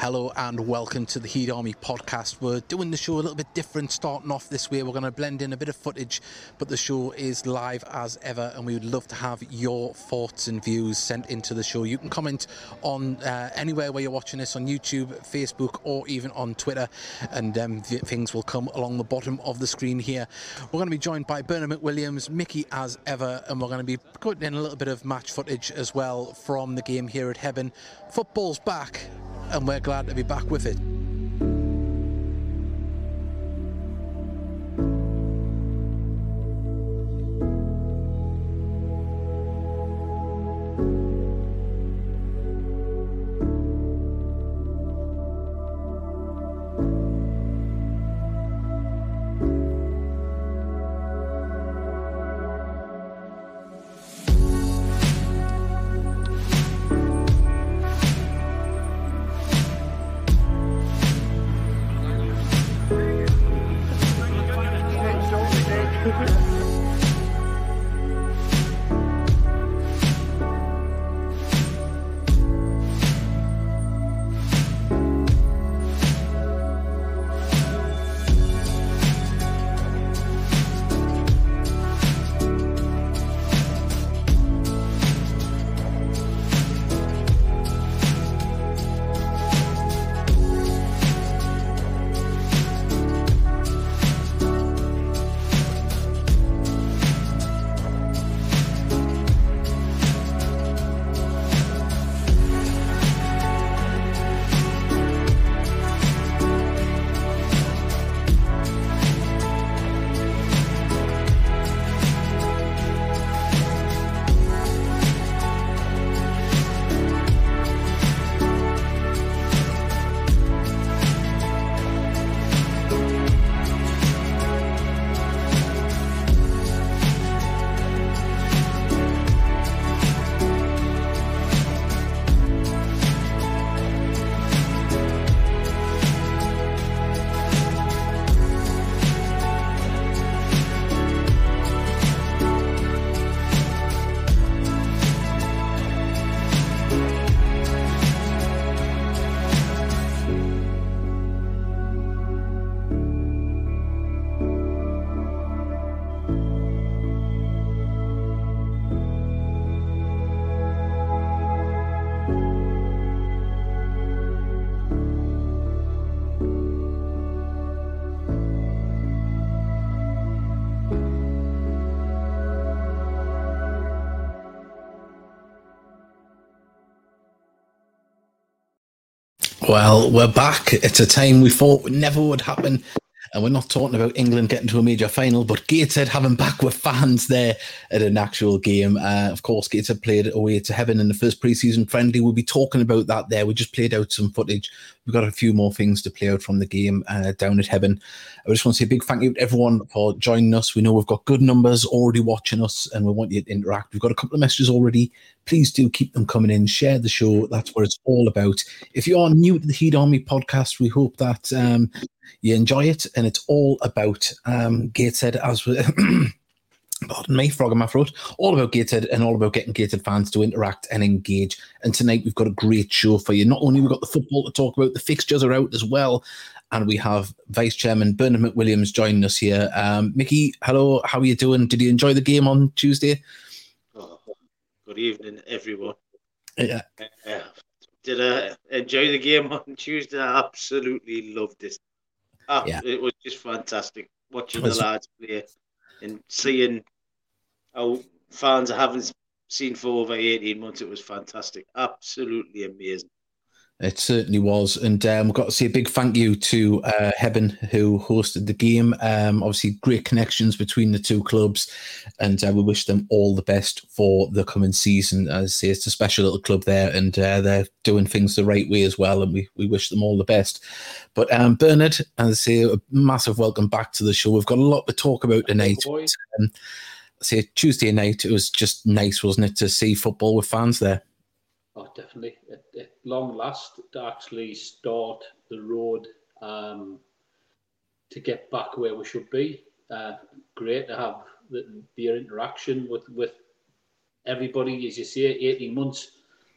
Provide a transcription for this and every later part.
Hello and welcome to the Heed Army podcast. We're doing the show a little bit different, starting off this way. We're going to blend in a bit of footage, but the show is live as ever, and we would love to have your thoughts and views sent into the show. You can comment on uh, anywhere where you're watching this on YouTube, Facebook, or even on Twitter, and um, things will come along the bottom of the screen here. We're going to be joined by Bernard McWilliams, Mickey as ever, and we're going to be putting in a little bit of match footage as well from the game here at Hebburn. Football's back and we're glad to be back with it. Well, we're back. It's a time we thought never would happen. And we're not talking about England getting to a major final, but Gateshead having back with fans there at an actual game. Uh, of course, Gateshead played away to Hebburn in the first pre-season friendly. We'll be talking about that there. We just played out some footage We've got a few more things to play out from the game uh, down at Hebburn. I just want to say a big thank you to everyone for joining us. We know we've got good numbers already watching us and we want you to interact. We've got a couple of messages already. Please do keep them coming in. Share the show. That's what it's all about. If you are new to the Heed Army podcast, we hope that um, you enjoy it. And it's all about um, Gateshead as we pardon me, frog in my throat, all about Gateshead and all about getting Gateshead fans to interact and engage. And tonight we've got a great show for you. Not only we've got the football to talk about, the fixtures are out as well. And we have Vice Chairman Bernard McWilliams joining us here. Um, Mickey, hello, how are you doing? Did you enjoy the game on Tuesday? Good evening, everyone. Yeah. Uh, did I enjoy the game on Tuesday? I absolutely loved it. Oh, yeah. It was just fantastic watching the lads play and seeing how fans I haven't seen for over 18 months, it was fantastic. Absolutely amazing. It certainly was. And um, we've got to say a big thank you to uh, Hebburn, who hosted the game. Um, obviously, great connections between the two clubs. And uh, we wish them all the best for the coming season. As I say, it's a special little club there, and uh, they're doing things the right way as well. And we, we wish them all the best. But um, Bernard, as I say, a massive welcome back to the show. We've got a lot to talk about tonight. But, um, say Tuesday night, it was just nice, wasn't it, to see football with fans there? Oh, definitely. At, at long last, to actually start the road um, to get back where we should be. Uh, great to have the, the interaction with, with everybody, as you say, 18 months.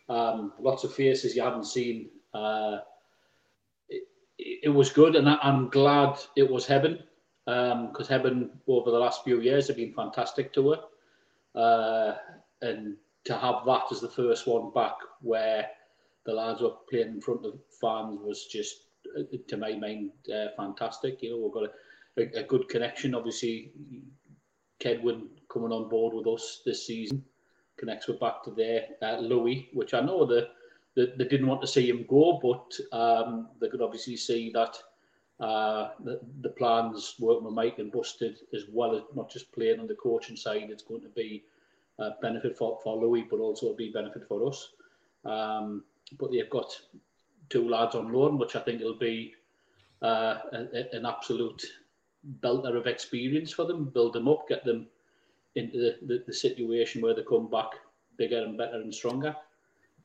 Um, lots of faces you haven't seen uh, it was good, and I, am glad it was Hebburn, because um, Hebburn over the last few years have been fantastic to her, uh, and to have that as the first one back where the lads were playing in front of fans was just, uh, to my mind, uh, fantastic. You know, we've got a, a, good connection. Obviously, Kedwin coming on board with us this season connects with back to there. Uh, Louis, which I know the, the, they didn't want to see him go, but um, they could obviously see that uh, the, the plans working with Mike and Busted, as well as not just playing on the coaching side, it's going to be a benefit for, for Louis, but also be benefit for us. Um, but they've got two lads on loan, which I think will be uh, a, an absolute belter of experience for them, build them up, get them into the, the, the situation where they come back bigger and better and stronger.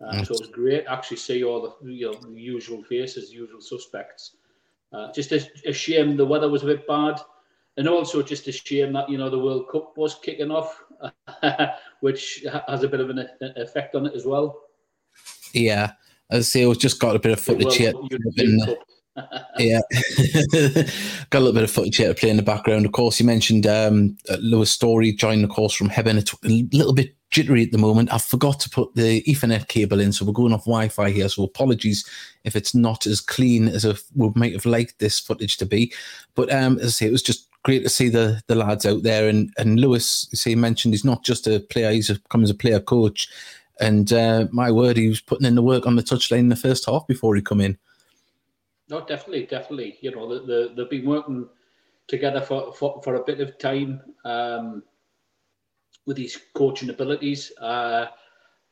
Uh, so it was great actually see all the you know the usual faces, usual suspects. Uh, just a, a, shame the weather was a bit bad, and also just a shame that you know the World Cup was kicking off, which has a bit of an effect on it as well. Yeah, as I say, we've just got a bit of footage here. yeah, got a little bit of footage here to play in the background. Of course, you mentioned um, Louis Storey joining the course from Hebburn. It's a little bit jittery at the moment. I forgot to put the Ethernet cable in, so we're going off Wi-Fi here. So apologies if it's not as clean as we might have liked this footage to be. But um, as I say, it was just great to see the the lads out there. And and Lewis, as he mentioned he's not just a player; he's a, come as a player coach. And uh, my word, he was putting in the work on the touchline in the first half before he come in. No, definitely, definitely. You know, the, the, they've been working together for, for, for a bit of time. Um, with his coaching abilities. Uh,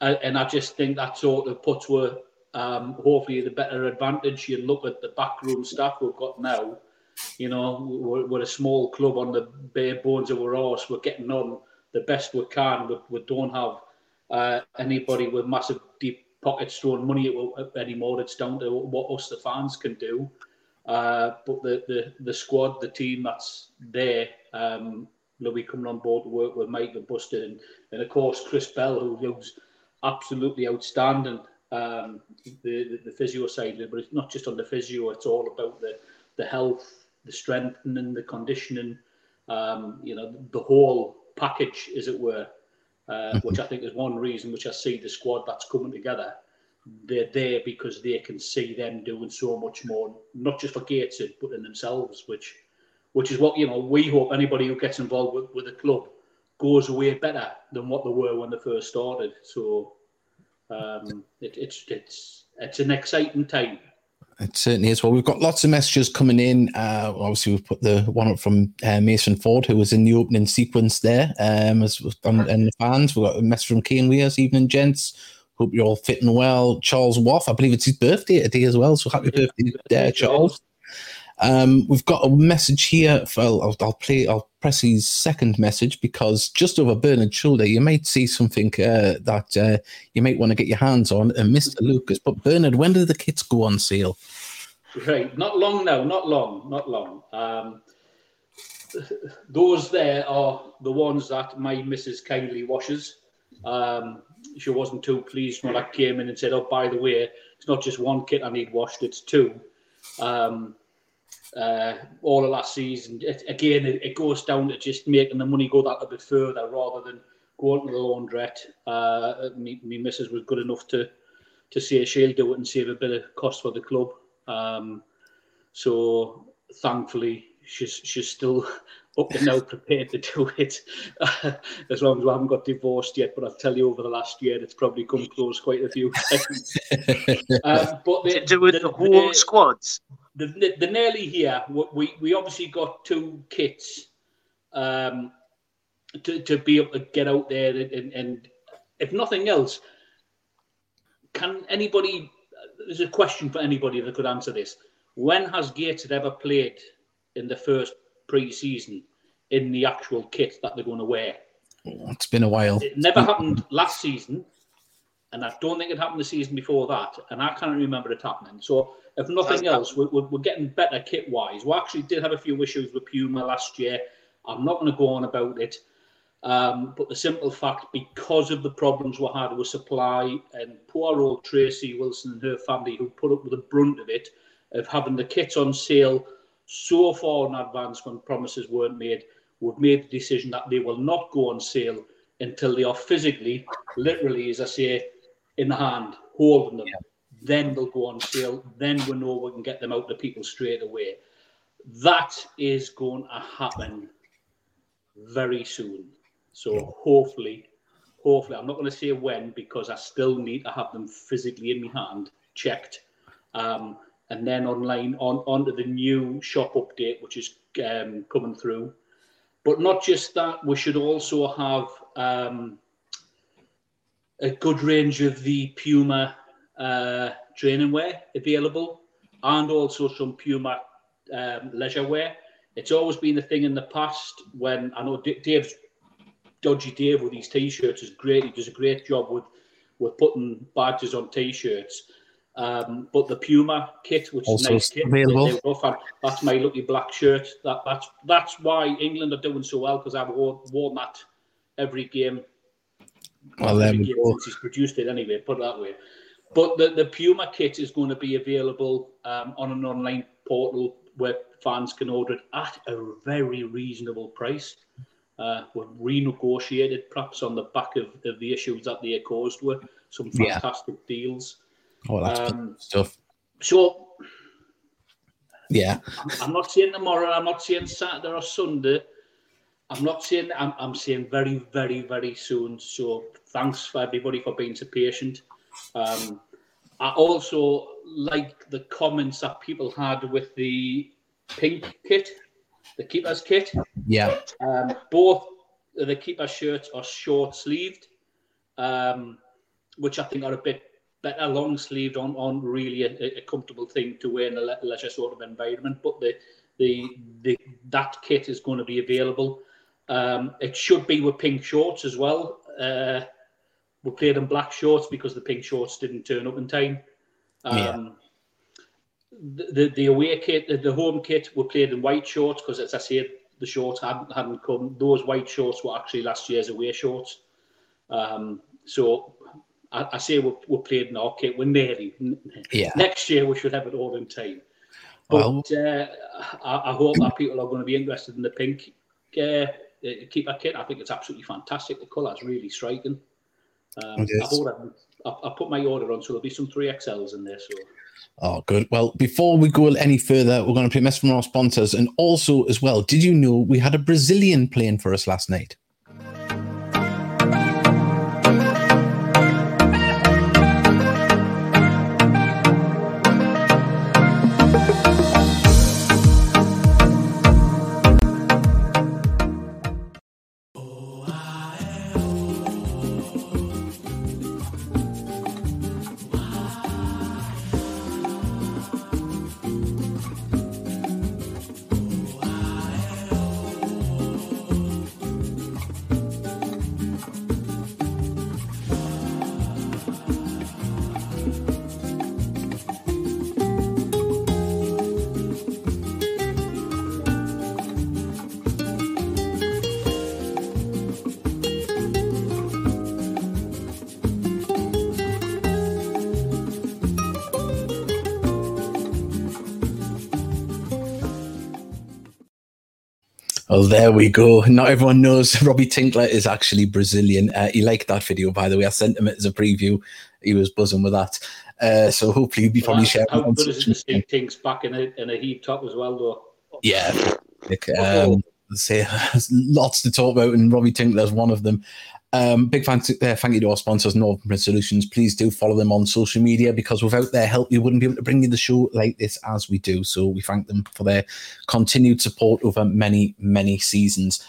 and I just think that sort of puts were um, hopefully the better advantage. You look at the backroom staff we've got now. You know, we're, we're a small club on the bare bones of our horse. We're getting on the best we can. We, we don't have uh, anybody with massive deep pockets throwing money anymore. It's down to what us the fans can do. Uh, but the, the the squad, the team that's there, um, Louis coming on board to work with Mike and Buster, and, and of course Chris Bell, who was absolutely outstanding. Um, the, the, the physio side, but it's not just on the physio; it's all about the the health, the strengthening, the conditioning. Um, you know, the whole package, as it were, uh, mm-hmm. which I think is one reason which I see the squad that's coming together. They're there because they can see them doing so much more, not just for Gateshead, but in themselves, which which is what you know we hope anybody who gets involved with, with the club goes away better than what they were when they first started. So um, it, it's it's it's an exciting time. It certainly is. Well, we've got lots of messages coming in. Uh, obviously, we've put the one up from uh, Mason Ford, who was in the opening sequence there, um, as and, and the fans. We've got a message from Kane Weirs, evening gents. Hope you're all fitting well. Charles Waff, I believe it's his birthday today as well. So happy birthday, there, Charles. Um, we've got a message here. For, I'll, I'll, play. I'll press his second message because just over Bernard's shoulder, you might see something uh, that uh, you might want to get your hands on. And Mr. Lucas, but Bernard, when do the kits go on sale? Right, not long now. Not long. Not long. Um, those there are the ones that my missus kindly washes. Um, she wasn't too pleased when I came in and said, "Oh, by the way, it's not just one kit I need washed; it's two. Um, uh, all of last season. It, again, it, it, goes down to just making the money go that a bit further rather than going to the laundrette. Uh, me, me missus was good enough to to say she'll do it and save a bit of cost for the club. Um, so thankfully, she's she's still up and now prepared to do it as long as we haven't got divorced yet. But I'll tell you, over the last year, it's probably come close quite a few times. um, but the, to do with the, the whole the, squads the, the nearly here, we, we obviously got two kits um, to, to be able to get out there and, and if nothing else, can anybody, there's a question for anybody that could answer this. When has Gateshead ever played in the first pre-season in the actual kit that they're going to wear? It's been a while. It never happened last season, and I don't think it happened the season before that, and I can't remember it happening. So if nothing else, we're, we're, getting better kit wise. We actually did have a few issues with Puma last year. I'm not going to go on about it. Um, but the simple fact, because of the problems we had with supply and poor old Tracy Wilson and her family who put up with the brunt of it, of having the kits on sale so far in advance when promises weren't made. We've made the decision that they will not go on sale until they are physically, literally, as I say, in the hand, holding them. Yeah. Then they'll go on sale. Then we know we can get them out to people straight away. That is going to happen very soon. So hopefully, hopefully, I'm not going to say when because I still need to have them physically in my hand, checked, um, and then online on onto the new shop update, which is um, coming through. But not just that, we should also have um, a good range of the Puma uh, training wear available, and also some Puma um, leisure wear. It's always been a thing in the past when I know Dave's Dodgy Dave with these t-shirts is great. He does a great job with with putting badges on t-shirts. Um, but the Puma kit, which also is nice kit, available. that's my lucky black shirt. That that's that's why England are doing so well because I've worn, worn that every game. Well, game since he's produced it anyway. Put it that way. But the, the Puma kit is going to be available um, on an online portal where fans can order it at a very reasonable price. Uh, were renegotiated perhaps on the back of, of the issues that they caused were some fantastic yeah. deals. Oh, that's um, stuff. So, yeah, I'm, I'm, not saying tomorrow. I'm not saying Saturday or Sunday. I'm not saying. I'm, I'm saying very, very, very soon. So, thanks for everybody for being so patient. Um, I also like the comments that people had with the pink kit, the keeper's kit. Yeah. Um, both the keeper shirts are short sleeved, um, which I think are a bit better long sleeved on on really a, a, comfortable thing to wear in a leisure sort of environment. But the the, the that kit is going to be available. Um, it should be with pink shorts as well. Uh, we played in black shorts because the pink shorts didn't turn up in time. Um, yeah. the, the, the away kit, the, the home kit, we played in white shorts because, as I said, the shorts hadn't hadn't come. Those white shorts were actually last year's away shorts. Um, so I, I say we're, we're played in our kit. We're nearly. Yeah. Next year we should have it all in time. But well, uh, I, I, hope that people are going to be interested in the pink uh, keeper kit. I think it's absolutely fantastic. The colour is really striking. Um, I, I, I, put my order on, so there'll be some three XLs in there. So. Oh, good. Well, before we go any further, we're going to play mess from our sponsors, and also as well. Did you know we had a Brazilian playing for us last night? Well, there we go. Not everyone knows Robbie Tinkler is actually Brazilian. Uh, he liked that video, by the way. I sent him it as a preview. He was buzzing with that. Uh, so hopefully, you'll be probably sharing. How good is it to things back in a, in a Heed top as well, though? Yeah. Like, um, say lots to talk about, and Robbie Tinkler's one of them. Um, big thanks, uh, thank you to our sponsors, Northern Print Solutions. Please do follow them on social media because without their help, we wouldn't be able to bring you the show like this as we do. So we thank them for their continued support over many, many seasons.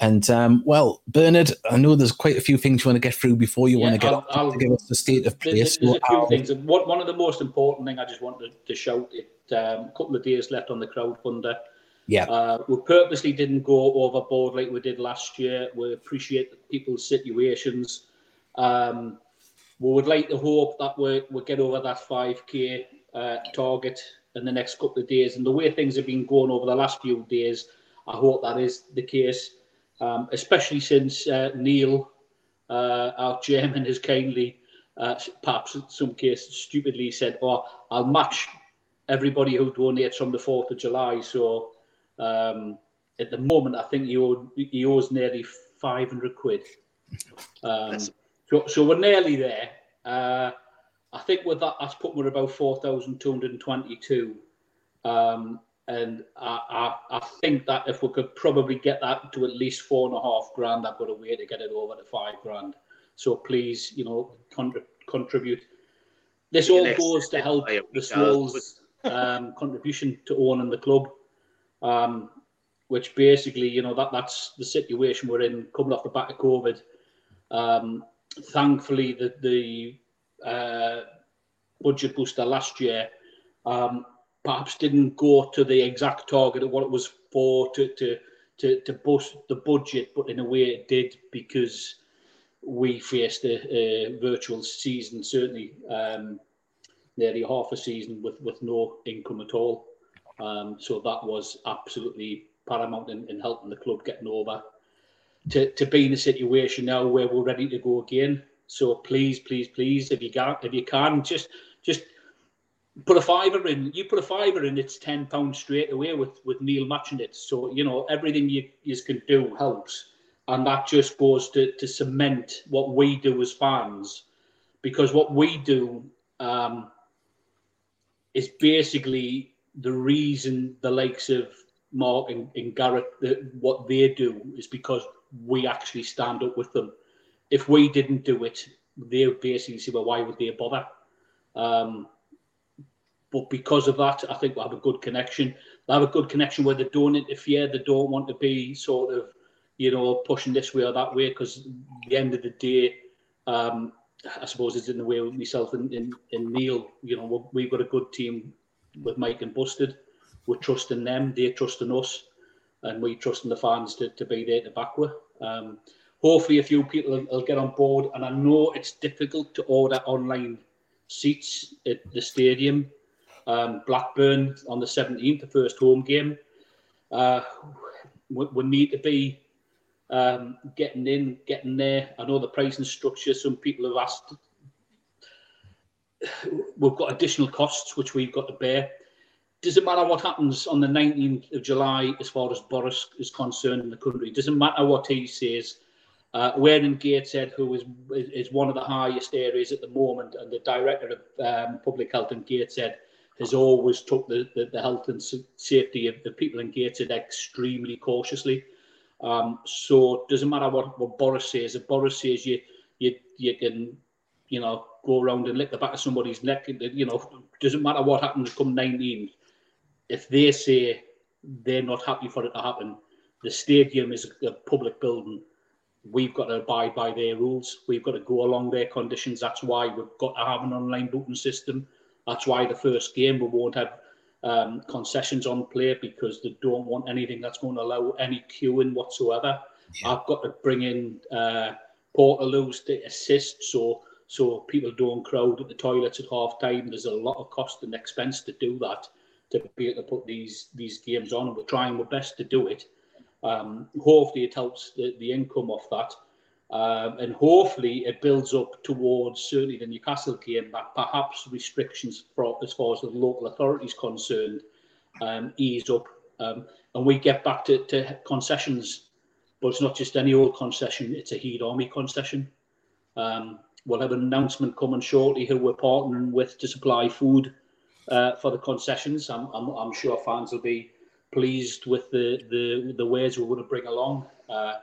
And um, well, Bernard, I know there's quite a few things you want to get through before you yeah, want to get I'll, I'll, to give us the state of play. There's, there's a few things. One of the most important thing I just wanted to shout it. Um, a couple of days left on the crowdfunder. Yeah. Uh, we purposely didn't go overboard like we did last year. We appreciate people's situations. Um, we would like to hope that we we get over that 5k uh, target in the next couple of days. And the way things have been going over the last few days, I hope that is the case. Um, especially since uh, Neil, uh, our chairman, has kindly, uh, perhaps in some cases stupidly said, "Oh, I'll match everybody who donates from the 4th of July. So um, at the moment, I think he, owed, he owes nearly 500 quid. Um, so, so we're nearly there. Uh, I think with that, that's put we're about 4,222. Um, and I, I, I, think that if we could probably get that to at least four and a half grand, I've got a way to get it over to five grand. So please, you know, contribute. This all goes to help the Swolls um, contribution to owning the club, um, which basically, you know, that that's the situation we're in coming off the back of COVID. Um, thankfully, the the uh, budget booster last year um, perhaps didn't go to the exact target of what it was for to to to, to boost the budget, but in a way it did because we faced a, a virtual season, certainly um, nearly half a season with, with no income at all. Um, so that was absolutely paramount in, in helping the club getting over to, to be in a situation now where we're ready to go again. So please, please, please, if you can, if you can, just just put a fiver in. You put a fiver in, it's ten pounds straight away with with Neil matching it. So you know everything you you can do helps and that just goes to, to cement what we do as fans because what we do um, is basically the reason the likes of Mark and, and Garrett the, what they do is because we actually stand up with them. If we didn't do it, they would basically say, "Well, why would they bother?" Um, but because of that, I think we will have a good connection. They have a good connection where they don't interfere. They don't want to be sort of you know, pushing this way or that way. Because the end of the day, um, I suppose it's in the way with myself and, and, and Neil. You know, we've got a good team with Mike and Busted. We're trusting them, they're trusting us, and we're trusting the fans to, to be there to back with. Um, hopefully, a few people will, will get on board. And I know it's difficult to order online seats at the stadium. Um, Blackburn on the 17th, the first home game. Uh, we, we, need to be um, getting in, getting there. I know the pricing structure. Some people have asked. We've got additional costs which we've got to bear. Doesn't matter what happens on the 19th of July as far as Boris is concerned in the country. Doesn't matter what he says. Uh, in Gateshead, who is is one of the highest areas at the moment, and the director of um, public health in Gateshead has always took the, the, the health and safety of the people in Gateshead extremely cautiously. Um, so it doesn't matter what, what Boris says. If Boris says you you you can you know go around and lick the back of somebody's neck, you know doesn't matter what happens come 19. If they say they're not happy for it to happen, the stadium is a public building. We've got to abide by their rules. We've got to go along their conditions. That's why we've got to have an online booking system. That's why the first game we won't have um, concessions on play because they don't want anything that's going to allow any queuing whatsoever. Yeah. I've got to bring in uh, portaloos to assist so so people don't crowd at the toilets at half time. There's a lot of cost and expense to do that to be able to put these these games on, and we're trying our best to do it. Um, hopefully, it helps the, the income off that. Um, and hopefully it builds up towards certainly the Newcastle game that perhaps restrictions for, as far as the local authorities concerned um, ease up um, and we get back to, to, concessions but it's not just any old concession it's a Heed Army concession um, we'll have an announcement coming shortly who we're partnering with to supply food uh, for the concessions I'm, I'm, I'm, sure fans will be pleased with the the, the ways we're going to bring along uh,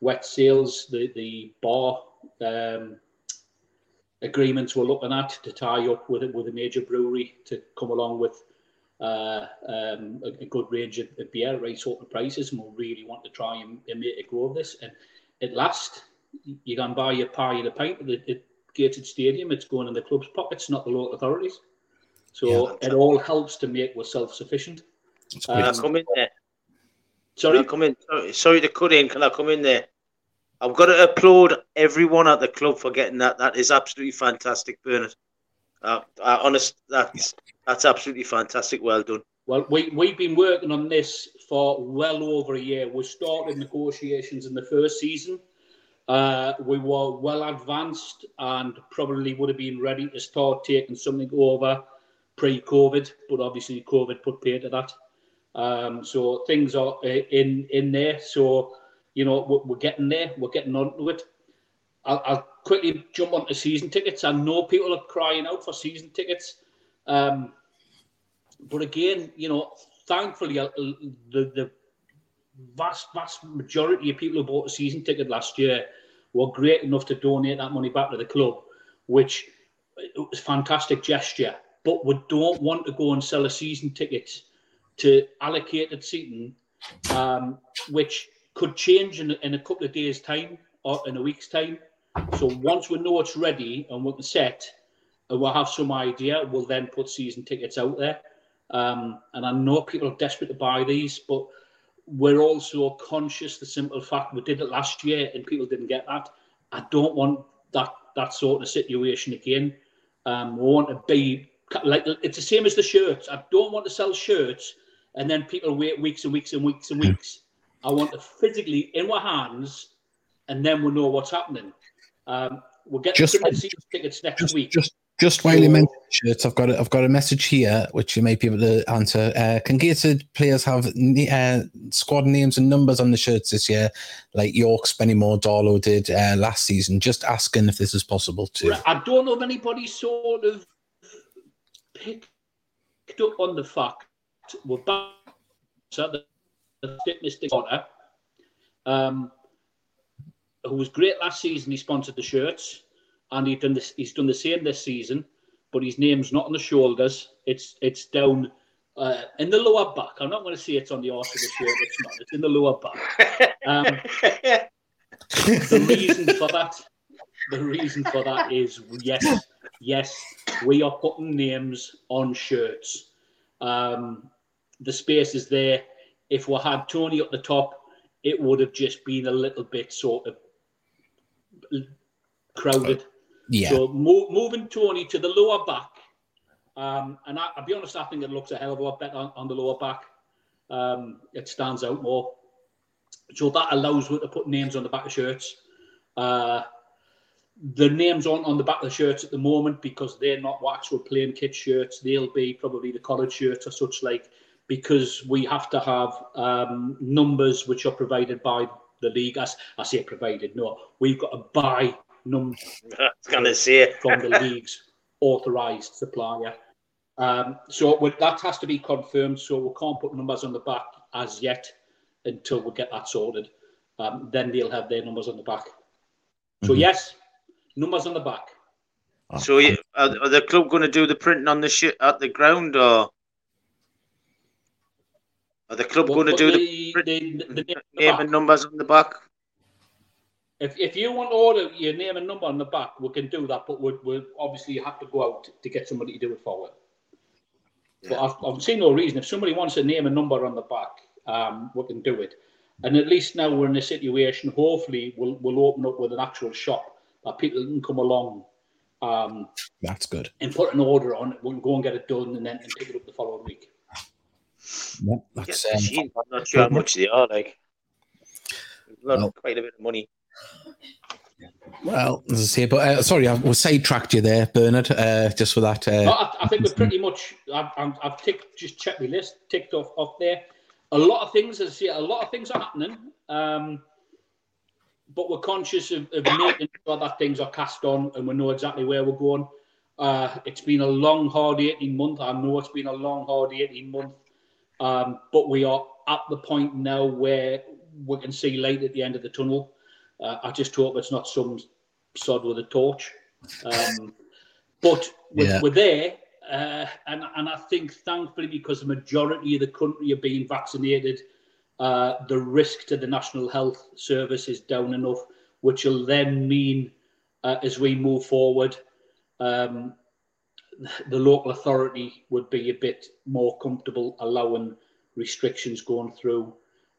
wet sales, the the bar um, agreements we're looking at to tie up with with a major brewery to come along with uh, um, a, a, good range of, of beer, right sort of prices, and we really want to try and, and make a grow this. And at last, you can buy your pie and a pint at gated stadium. It's going in the club's pockets, not the local authorities. So yeah, it all helps to make us self sufficient. Um, come in there. Sorry, Can I come in. Sorry, sorry to cut in. Can I come in there? I've got to applaud everyone at the club for getting that. That is absolutely fantastic, Bernard. Uh, uh, honest, that's that's absolutely fantastic. Well done. Well, we we've been working on this for well over a year. We started negotiations in the first season. Uh, we were well advanced and probably would have been ready to start taking something over pre-COVID, but obviously COVID put pay to that. Um, so things are uh, in in there. So you know we're, getting there. We're getting onto it. I'll, I'll, quickly jump onto season tickets. I know people are crying out for season tickets, um, but again, you know, thankfully, uh, the the vast vast majority of people who bought a season ticket last year were great enough to donate that money back to the club, which was a fantastic gesture. But we don't want to go and sell a season ticket to allocated seating, um, which could change in, in a couple of days' time or in a week's time. So once we know it's ready and we can set, and we'll have some idea, we'll then put season tickets out there. Um, and I know people are desperate to buy these, but we're also conscious the simple fact we did it last year and people didn't get that. I don't want that that sort of situation again. Um, we want to be like it's the same as the shirts. I don't want to sell shirts and then people wait weeks and weeks and weeks and weeks. I want to physically in our hands, and then we'll know what's happening. Um, we'll get just, the tickets next just, week. Just just while you mention shirts, I've got a, I've got a message here which you may be able to answer. Uh, can gated players have uh, squad names and numbers on the shirts this year, like York's Benny Moore Darlow did uh, last season? Just asking if this is possible too. I don't know if anybody sort of picked up on the fact we're back the, the fitness Potter, um, who was great last season. He sponsored the shirts and he done this. He's done the same this season, but his name's not on the shoulders. It's it's down uh, in the lower back. I'm not going to say it's on the arse of the shirt. It's not. It's in the lower back. Um, the reason for that, the reason for that is yes, yes, we are putting names on shirts. Um, the space is there. If we had Tony at the top, it would have just been a little bit sort of crowded. Yeah. So mo- moving Tony to the lower back, um, and I, will be honest, I think it looks a hell of a lot better on, on the lower back. Um, it stands out more. So that allows us to put names on the back of shirts. Uh, the names aren't on the back of the shirts at the moment because they're not actual plain kit shirts. They'll be probably the college shirts or such like, because we have to have um, numbers which are provided by the league. As I say, provided. No, we've got to buy numbers. I was going to say from the league's authorised supplier. Um, so that has to be confirmed. So we can't put numbers on the back as yet until we get that sorted. Um, then they'll have their numbers on the back. So mm-hmm. yes, numbers on the back. So are, are the club going to do the printing on the shit at the ground or? Are the club going to do the, the, the, the name and numbers on the back? If, if you want to order your name and number on the back, we can do that, but we we obviously you have to go out to get somebody to do it for you. Yeah. But I've, I've seen no reason. If somebody wants a name and number on the back, um, we can do it. And at least now we're in a situation, hopefully, we'll, we'll open up with an actual shop that people can come along. Um, That's good. And put an order on it. We'll go and get it done and then and pick it up the following week. Yeah, that's, um, I'm not sure how much they are. Like, well, quite a bit of money. Well, as I say, but uh, sorry, I was sidetracked you there, Bernard. Uh, just for that. Uh, no, I, I, think we're pretty much. I've, I've ticked, just checked my list, ticked off off there. A lot of things, as I say, a lot of things are happening. Um, but we're conscious of, of making sure that things are cast on and we know exactly where we're going. Uh, it's been a long, hard 18 month. I know it's been a long, hard 18 month. Um, but we are at the point now where we can see light at the end of the tunnel. Uh, I just hope it's not some sod with a torch. Um, but we're, yeah. we're there, uh, and and I think thankfully because the majority of the country are being vaccinated, uh, the risk to the National Health Service is down enough, which will then mean uh, as we move forward, um, the local authority would be a bit more comfortable allowing restrictions going through,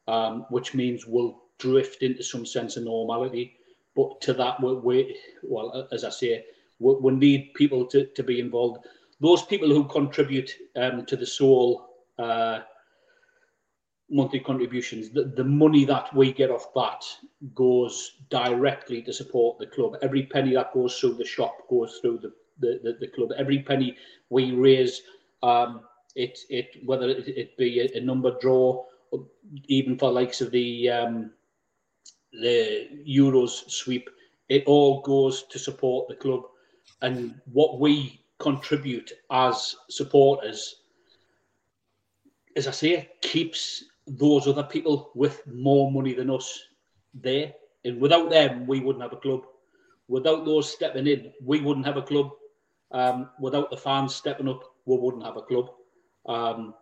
um, which means we'll drift into some sense of normality. But to that, we, we well, as I say, we, we, need people to, to be involved. Those people who contribute um, to the soul uh, monthly contributions, the, the money that we get off that goes directly to support the club. Every penny that goes through the shop goes through the, the, the, the club. Every penny we raise Um, it it whether it, it be a, a, number draw, even for likes of the um, the Euros sweep, it all goes to support the club, and what we contribute as supporters, as I say, keeps those other people with more money than us there. And without them, we wouldn't have a club. Without those stepping in, we wouldn't have a club. Um, without the fans stepping up, we wouldn't have a club. Um,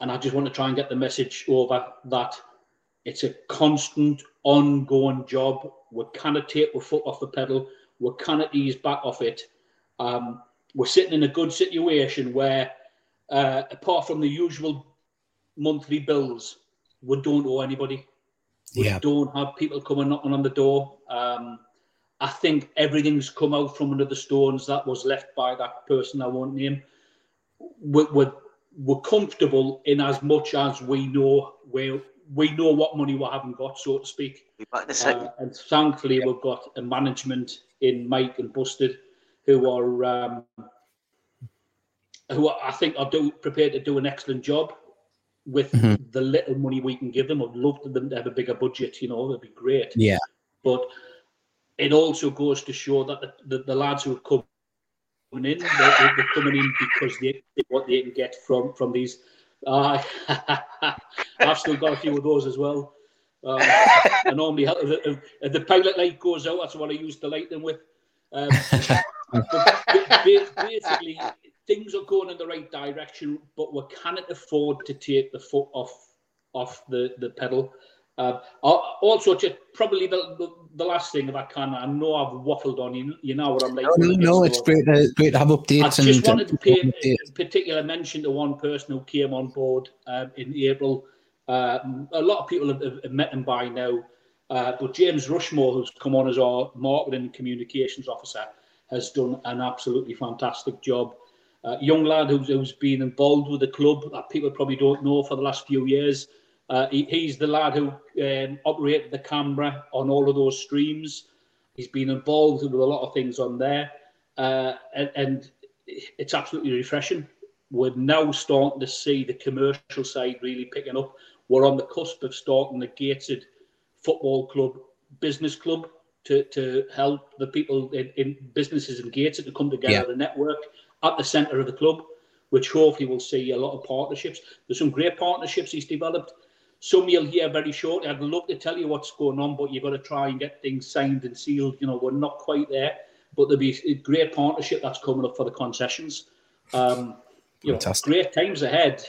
and I just want to try and get the message over that it's a constant, ongoing job. We cannot take our foot off the pedal. We cannot ease back off it. Um, we're sitting in a good situation where, uh, apart from the usual monthly bills, we don't owe anybody. We yeah. don't have people coming knocking on the door. Um, I think everything's come out from under the stones that was left by that person I won't name. We're, we're, we're comfortable in as much as we know where we know what money we haven't got, so to speak. Uh, and thankfully, we've got a management in Mike and Busted who are um, who I think are do, prepared to do an excellent job with mm-hmm. the little money we can give them. I'd love for them to have a bigger budget, you know, that'd be great. Yeah. But it also goes to show that the, the, the lads who are coming in, they're, they're, coming in because they, what they can get from from these. Uh, I've still got a few of those as well. Um, I normally, if, if, the pilot light goes out, that's what I use to light them with. Um, basically, things are going in the right direction, but we cannot afford to take the foot off off the the pedal. Uh, also, just probably the, the, the last thing, if I can, I know I've waffled on you. You know what I'm like. No, no, it's great. To, great to have updates. I just wanted to pay updates. particular mention to one person who came on board um, in April. Um, a lot of people have, have, met him by now, uh, but James Rushmore, who's come on as our marketing and communications officer, has done an absolutely fantastic job. Uh, young lad who's, who's been involved with the club that people probably don't know for the last few years. Uh, he, he's the lad who um, operated the camera on all of those streams. He's been involved with a lot of things on there, uh, and, and, it's absolutely refreshing. We're now starting to see the commercial side really picking up. We're on the cusp of starting the Gateshead Football Club business club to, to help the people in, in businesses in Gateshead to come together, yeah. the network at the centre of the club, which hopefully will see a lot of partnerships. There's some great partnerships he's developed. Some you'll hear very shortly. I'd love to tell you what's going on, but you've got to try and get things signed and sealed. You know, we're not quite there, but there'll be a great partnership that's coming up for the concessions. Um, you Fantastic. know, great times ahead,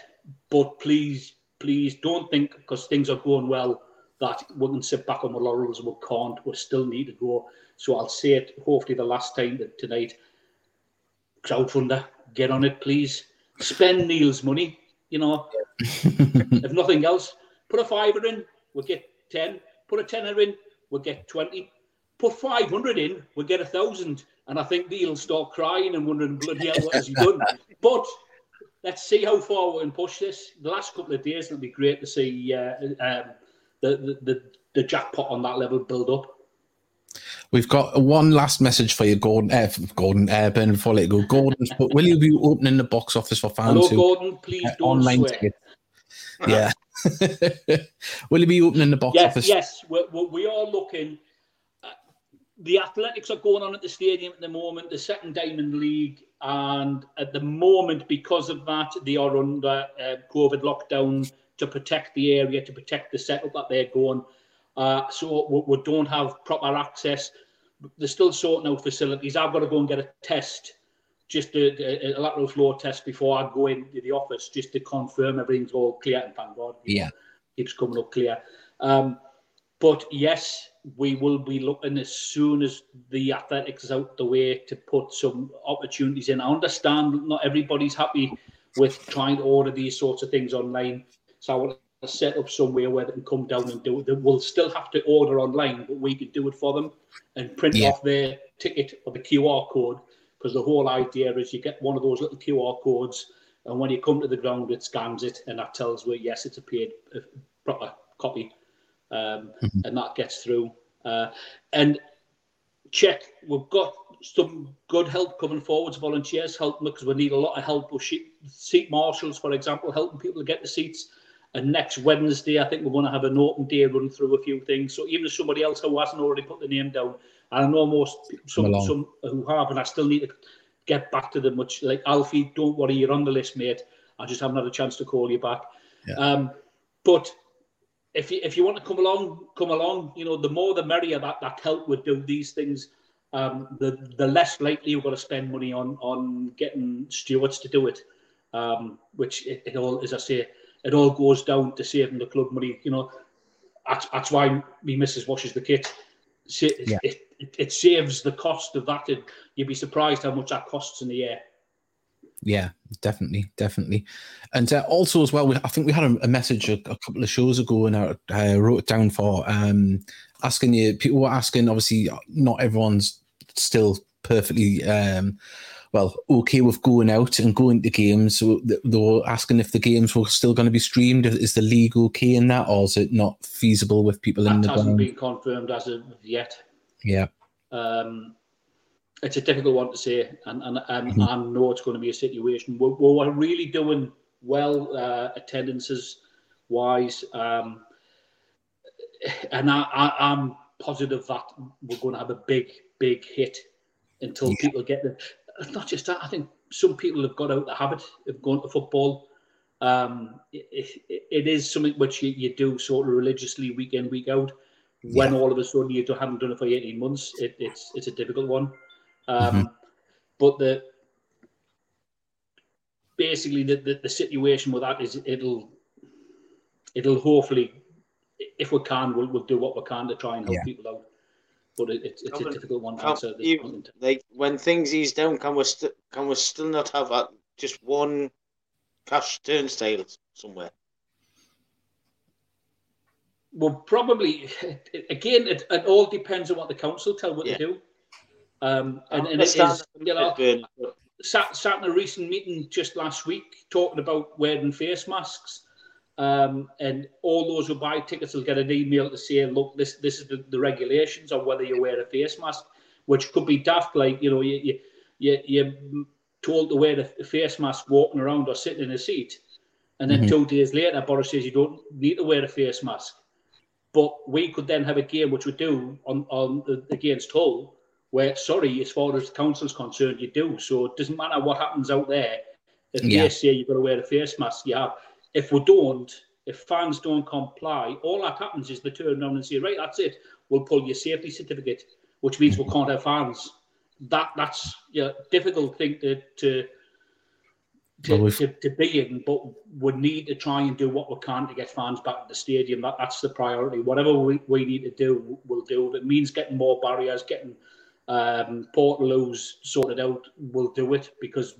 but please, please don't think because things are going well that we can sit back on the laurels. We can't. We still need to go. So I'll say it hopefully the last time that tonight. Crowdfunder, get on it, please. Spend Neil's money. You know, if nothing else, Put a fiver in, we'll get 10. Put a tenner in, we'll get 20. Put 500 in, we'll get a thousand. And I think will start crying and wondering, bloody hell, what has he done? But let's see how far we can push this. The last couple of days, it'll be great to see uh, um, the, the, the, the jackpot on that level build up. We've got one last message for you, Gordon. Uh, Gordon, uh, Bernard, before I let go. Gordon, will you be opening the box office for fans? Hello, who, Gordon. Please uh, don't online swear. Ticket? Yeah. Will he be opening the box yes, office? Yes, we're, we are looking. Uh, the athletics are going on at the stadium at the moment, the second Diamond League, and at the moment, because of that, they are under uh, COVID lockdown to protect the area, to protect the setup that they're going. Uh, so we, we, don't have proper access. They're still sorting out facilities. I've got to go and get a test just a, a, lateral flow test before I go into the office just to confirm everything's all clear. And thank God, yeah, keeps coming up clear. Um, but yes, we will be looking as soon as the athletics is out the way to put some opportunities in. I understand not everybody's happy with trying to order these sorts of things online, so I want to set up somewhere where they can come down and do it. They will still have to order online, but we can do it for them and print yeah. off their ticket or the QR code because the whole idea is you get one of those little QR codes, and when you come to the ground, it scans it, and that tells you yes, it's a paid a proper copy, um, mm-hmm. and that gets through. Uh, and check. We've got some good help coming forwards, volunteers helping because we need a lot of help with seat marshals, for example, helping people to get the seats. And next Wednesday, I think we're going to have an open day run through a few things. So even if somebody else who hasn't already put the name down, I know most some, some who have, and I still need to get back to them. Much like Alfie, don't worry, you're on the list, mate. I just haven't had a chance to call you back. Yeah. Um, but if you if you want to come along, come along. You know, the more the merrier. That that help would do these things. Um, the the less likely you're going to spend money on on getting stewards to do it. Um, which it, it, all, as I say, it all goes down to saving the club money. You know, that's, that's why me missus washes the kit. yeah. it, it, it, saves the cost of that. And you'd be surprised how much that costs in the year. Yeah, definitely, definitely, and uh, also as well, we, I think we had a, a message a, a, couple of shows ago, and I uh, wrote it down for um, asking you. People were asking. Obviously, not everyone's still perfectly um, well okay with going out and going to games. So they were asking if the games were still going to be streamed. Is the league okay in that, or is it not feasible with people that in the? That Hasn't been confirmed as of yet. Yeah. Um, it's a difficult one to say, and and, and mm-hmm. I know it's going to be a situation. We're, we're really doing well uh, attendances wise, um, and I, I, am positive that we're going to have a big big hit until yeah. people get the. Not just that, I think some people have got out the habit of going to football. Um, it, it, it is something which you, you do sort of religiously week in week out. When yeah. all of a sudden you haven't done it for eighteen months, it, it's it's a difficult one. Um, mm-hmm. But the basically the, the, the situation with that is it'll it'll hopefully if we can we'll, we'll do what we can to try and help yeah. people out. But it, it's, it's a difficult one to answer. You, like when things ease down, can we st- can we still not have a, just one cash turnstile somewhere? Well, probably again, it, it all depends on what the council tell what yeah. to do. Um, and, and it is, you know, sat, sat in a recent meeting just last week talking about wearing face masks. Um, and all those who buy tickets will get an email to say, look, this this is the, the regulations on whether you wear a face mask, which could be daft, like, you know, you, you, you, you're told to wear a face mask walking around or sitting in a seat. And then mm-hmm. two days later, Boris says you don't need to wear a face mask. But we could then have a game which we do on, on against Hull, where sorry, as far as the council's concerned, you do. So it doesn't matter what happens out there. If yeah. they say you've got to wear a face mask, you have. If we don't, if fans don't comply, all that happens is they turn around and say, right, that's it. We'll pull your safety certificate, which means we mm-hmm. can't have fans. That that's a difficult thing to to to, well, to, to, be in, but we need to try and do what we can to get fans back to the stadium. That, that's the priority. Whatever we, we need to do, we'll do. If it means getting more barriers, getting um, Portaloos sorted out we'll do it because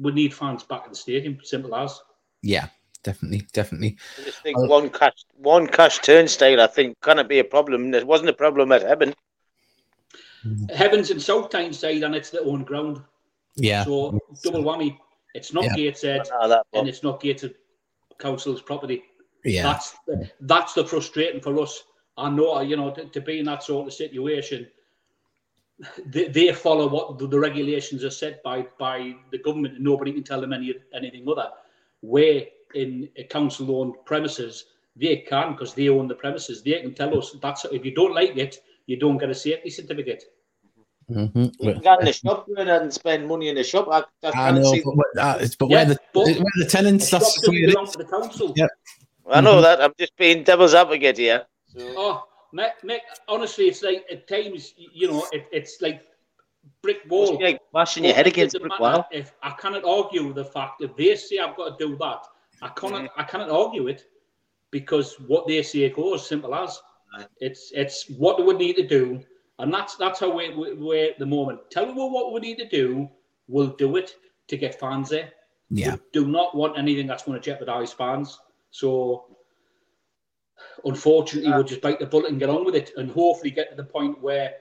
we need fans back in the stadium. Simple as. Yeah, definitely, definitely. I just think one cash, one cash turnstile. I think can it be a problem? There wasn't a problem at Hebburn. Hebburn's in South Tyneside and it's their own ground. Yeah. So double whammy. It's not yeah. Gateshead and it's not Gated Council's property. Yeah. That's the, that's the frustrating for us. I know, you know, to, to be in that sort of situation they, they follow what the, the, regulations are set by by the government, and nobody can tell them any anything other. Where in a council-owned premises, they can because they own the premises. They can tell us that's if you don't like it, you don't get a safety certificate. Mm-hmm. You can go in the shop and spend money in the shop. I, I, I know, but, uh, but yeah, where the but where the tenants that's the belong to the council. Yeah. I know mm-hmm. that. I'm just being devil's advocate here. So. Oh, Mick, Mick, honestly, it's like at times, you know, it, it's like brick wall. It's like bashing your head against a brick wall. If I cannot argue the fact if they say I've got to do that, I cannot, mm. I cannot argue it because what they say goes. Simple as right. it's it's what we need to do, and that's that's how we, we, we're at the moment. Tell me what we need to do, we'll do it to get fans there. Yeah. We do not want anything that's going to jeopardise fans. So unfortunately, we'll just bite the bullet and get on with it, and hopefully get to the point where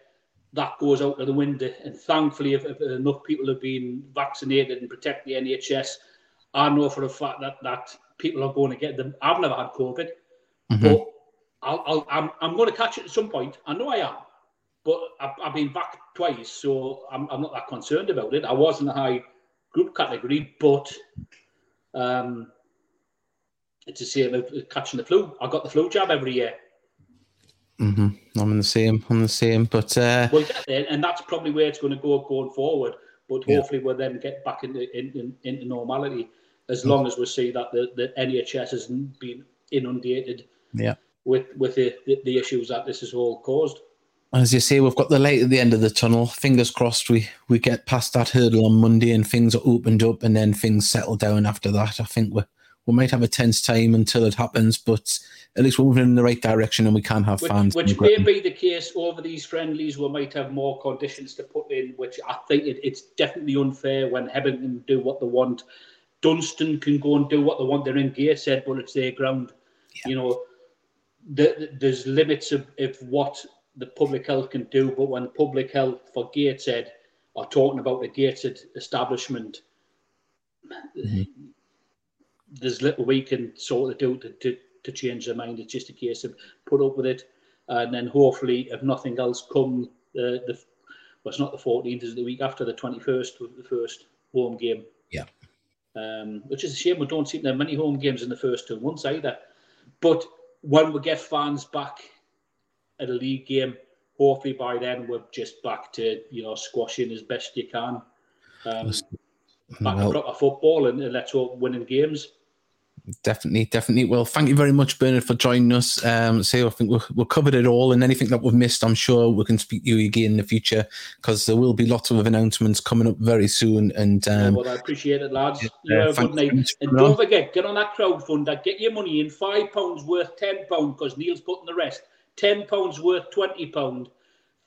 that goes out of the window. And thankfully, if, if enough people have been vaccinated and protect the NHS, I know for a fact that that people are going to get them. I've never had COVID, mm-hmm. but I'll, I'll, I'm, I'm going to catch it at some point. I know I am, but I've, I've, been back twice, so I'm, I'm not that concerned about it. I was in the high group category, but um, it's the same as catching the flu. I got the flu jab every year. Mm-hmm. I'm in the same. I'm the same. But uh, we'll get there, and that's probably where it's going to go going forward. But hopefully, yeah. we'll then get back into in, into normality as long as we see that the, the NHS hasn't been inundated. Yeah. With with the, the, the issues that this has all caused. As you say, we've got the light at the end of the tunnel. Fingers crossed, we we get past that hurdle on Monday and things are opened up, and then things settle down after that. I think we we might have a tense time until it happens, but at least we're moving in the right direction and we can have which, fans. Which may be the case over these friendlies. We might have more conditions to put in, which I think it, it's definitely unfair when Hebburn do what they want. Dunston can go and do what they want. They're in Gateshead, but it's their ground. Yeah. You know, the, the, there's limits of, of what the public health can do, but when public health for Gateshead are talking about a gated establishment, mm-hmm. there's little we can sort of do to, to to change their mind. It's just a case of put up with it, and then hopefully, if nothing else, come uh, the well, it's not the 14th, it's the week after the 21st, the first home game. Yeah. Um, which is a shame. We don't see there many home games in the first two months either. But when we get fans back at a league game, hopefully by then we're just back to you know squashing as best you can. Um, back well, to proper football and, and let's hope winning games. Definitely, definitely. Well, thank you very much, Bernard, for joining us. Um, so I think we've, we've covered it all, and anything that we've missed, I'm sure we can speak to you again in the future because there will be lots of announcements coming up very soon. And um, well, I appreciate it, lads. You have good night, and don't forget, get on that crowdfunder, get your money in. Five pounds worth ten pound because Neil's putting the rest. Ten pounds worth twenty pound.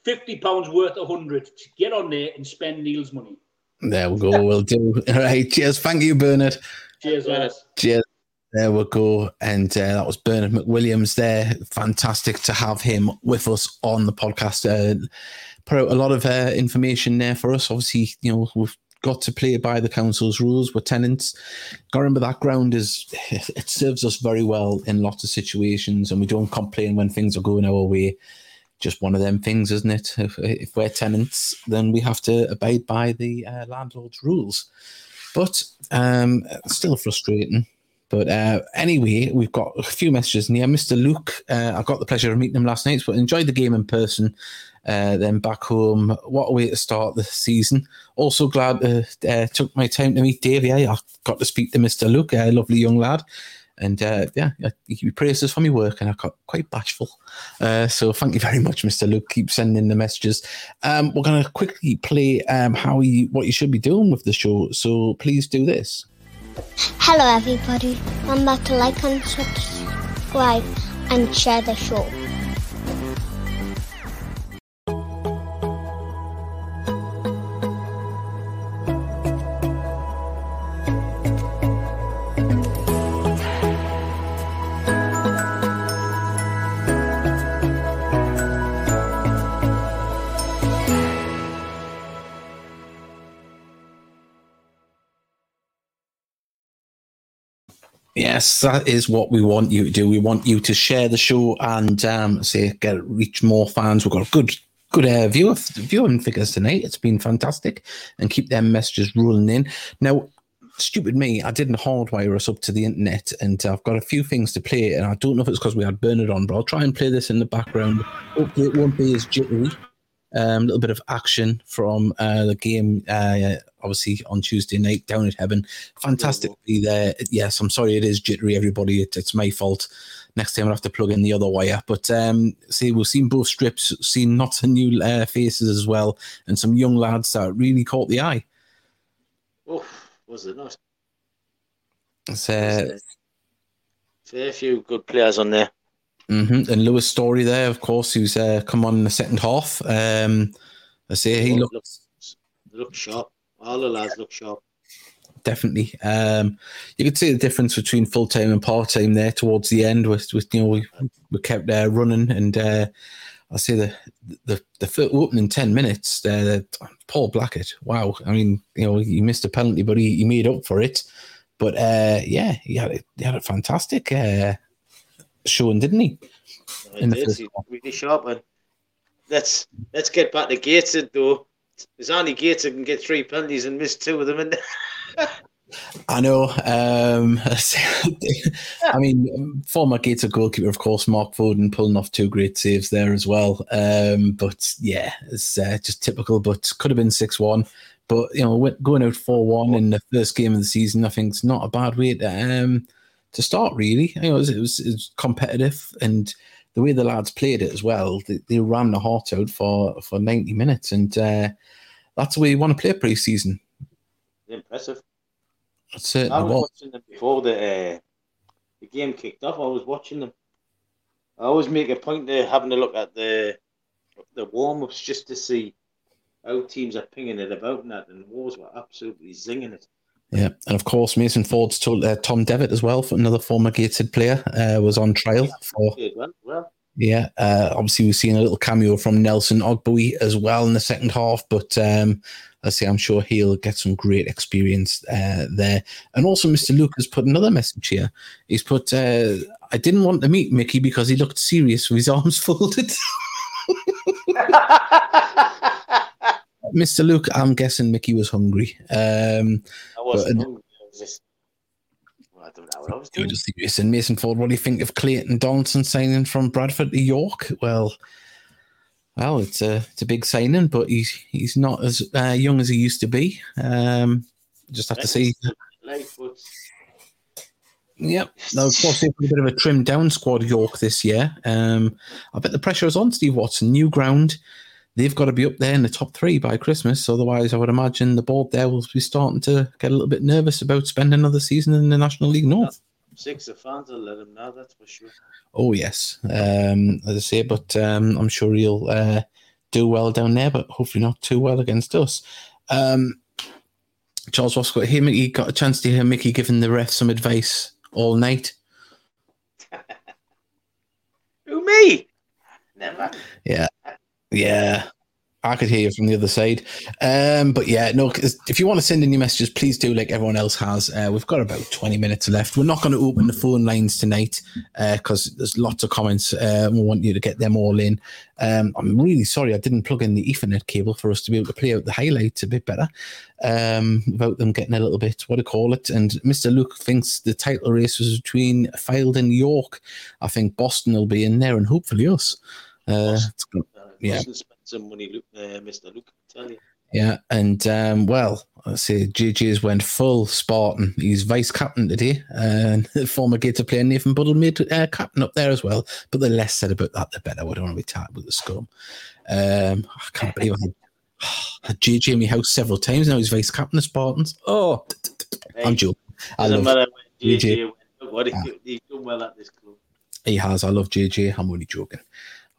Fifty pounds worth a hundred. Get on there and spend Neil's money. There we go. we'll do. All right. Cheers. Thank you, Bernard. Cheers, lads. Cheers. There we go. And uh, that was Bernard McWilliams there. Fantastic to have him with us on the podcast. Uh, put out a lot of uh, information there for us. Obviously, you know, we've got to play by the council's rules. We're tenants. Got remember that ground is, it serves us very well in lots of situations and we don't complain when things are going our way. Just one of them things, isn't it? If, if we're tenants, then we have to abide by the uh, landlord's rules. But um, still frustrating but uh, anyway, we've got a few messages in here. Mr. Luke, uh, I got the pleasure of meeting him last night, but enjoyed the game in person. Uh, then back home, what a way to start the season. Also glad uh, uh took my time to meet Davey. I got to speak to Mr. Luke, a lovely young lad. And uh, yeah, he praises for my work, and I got quite bashful. Uh, so thank you very much, Mr. Luke. Keep sending the messages. Um, we're going to quickly play um, how you what you should be doing with the show. So please do this. Hello everybody, remember to like and subscribe and share the show. Yes, that is what we want you to do. We want you to share the show and um, say get reach more fans. We've got a good good uh, viewer viewing figures tonight. It's been fantastic, and keep them messages rolling in. Now, stupid me, I didn't hardwire us up to the internet, and I've got a few things to play. And I don't know if it's because we had Bernard on, but I'll try and play this in the background. Hopefully, it won't be as jittery. A um, little bit of action from uh, the game, uh, obviously on Tuesday night down at Hebburn. Fantastic to be there. Yes, I'm sorry it is jittery, everybody. It, it's my fault. Next time I'll have to plug in the other wire. But um, see, we've seen both strips, seen lots of new uh, faces as well, and some young lads that really caught the eye. Oh, was it not? It's, uh, fair few good players on there. Mm-hmm. And Louis Storey there, of course, who's uh, come on in the second half. Um, I say he oh, looks look sharp. All the lads look sharp. Definitely. Um, you could see the difference between full time and part time there towards the end. With, with you know, we, we kept uh, running, and uh, I say the the the foot opening ten minutes. Uh, Paul Blackett. Wow. I mean, you know, he missed a penalty, but he, he made up for it. But uh, yeah, he had a, he had a fantastic uh, showing, didn't he? In the first really sharp one. let's let's get back to Gateshead though. There's only Gateshead can get three penalties and miss two of them. And I know. Um, I mean, former Gateshead goalkeeper, of course, Mark Foden pulling off two great saves there as well. Um, but yeah, it's uh, just typical. But could have been six one. But you know, going out four one in the first game of the season, I think it's not a bad way to um, to start. Really, you know, it was, it was, it was competitive and the way the lads played it as well, they, they ran the heart out for, for 90 minutes. And uh, that's the way you want to play pre-season. Impressive. That's it. I was was. watching them before the, uh, the game kicked off. I was watching them. I always make a point of having a look at the the warm-ups just to see how teams are pinging it about and that. And Wolves were absolutely zinging it. Yeah, and of course Mason Ford's told uh, Tom Devitt as well, for another former Gated player, uh, was on trial for. Yeah, uh, obviously we've seen a little cameo from Nelson Ogbui as well in the second half, but um, I say I'm sure he'll get some great experience uh, there. And also, Mr. Luke has put another message here. He's put, uh, "I didn't want to meet Mickey because he looked serious with his arms folded." Mr. Luke, I'm guessing Mickey was hungry. Um, I wasn't but, hungry. I was just. I don't know what I was doing. Just and Mason Ford, what do you think of Clayton Donaldson signing from Bradford to York? Well, well, it's a it's a big signing, but he's he's not as uh, young as he used to be. Um, just have to see. Yep. Now, of course, they've a bit of a trimmed down squad, York, this year. Um, I bet the pressure is on Steve Watson. New ground, they've got to be up there in the top three by Christmas. Otherwise, I would imagine the board there will be starting to get a little bit nervous about spending another season in the National League North. Six of fans will let him know, that's for sure. Oh, yes. Um, as I say, but um, I'm sure he'll uh, do well down there, but hopefully not too well against us. Um, Charles Wascott, here, Mickey got a chance to hear Mickey giving the ref some advice all night. Who, me? Never. Yeah. Yeah. I could hear you from the other side. Um, but yeah, no, if you want to send in your messages, please do like everyone else has. Uh, we've got about 20 minutes left. We're not going to open the phone lines tonight because uh, there's lots of comments. Uh, we want you to get them all in. Um, I'm really sorry I didn't plug in the Ethernet cable for us to be able to play out the highlights a bit better um, without them getting a little bit, what do you call it? And Mr. Luke thinks the title race was between Fylde and York. I think Boston will be in there and hopefully us. Uh, yeah some money, uh, Mr. Luke, I tell you. Yeah, and um, well, I say JJ's went full Spartan. He's vice captain today, and the former Gator player Nathan Buddle made uh, captain up there as well. But the less said about that, the better. We don't want to be tired with the scum. Um, I can't believe I had, had JJ in my house several times now. He's vice captain of Spartans. Oh, hey, I'm joking. I love JJ. What he's done well at this club. He has. I love JJ. I'm only joking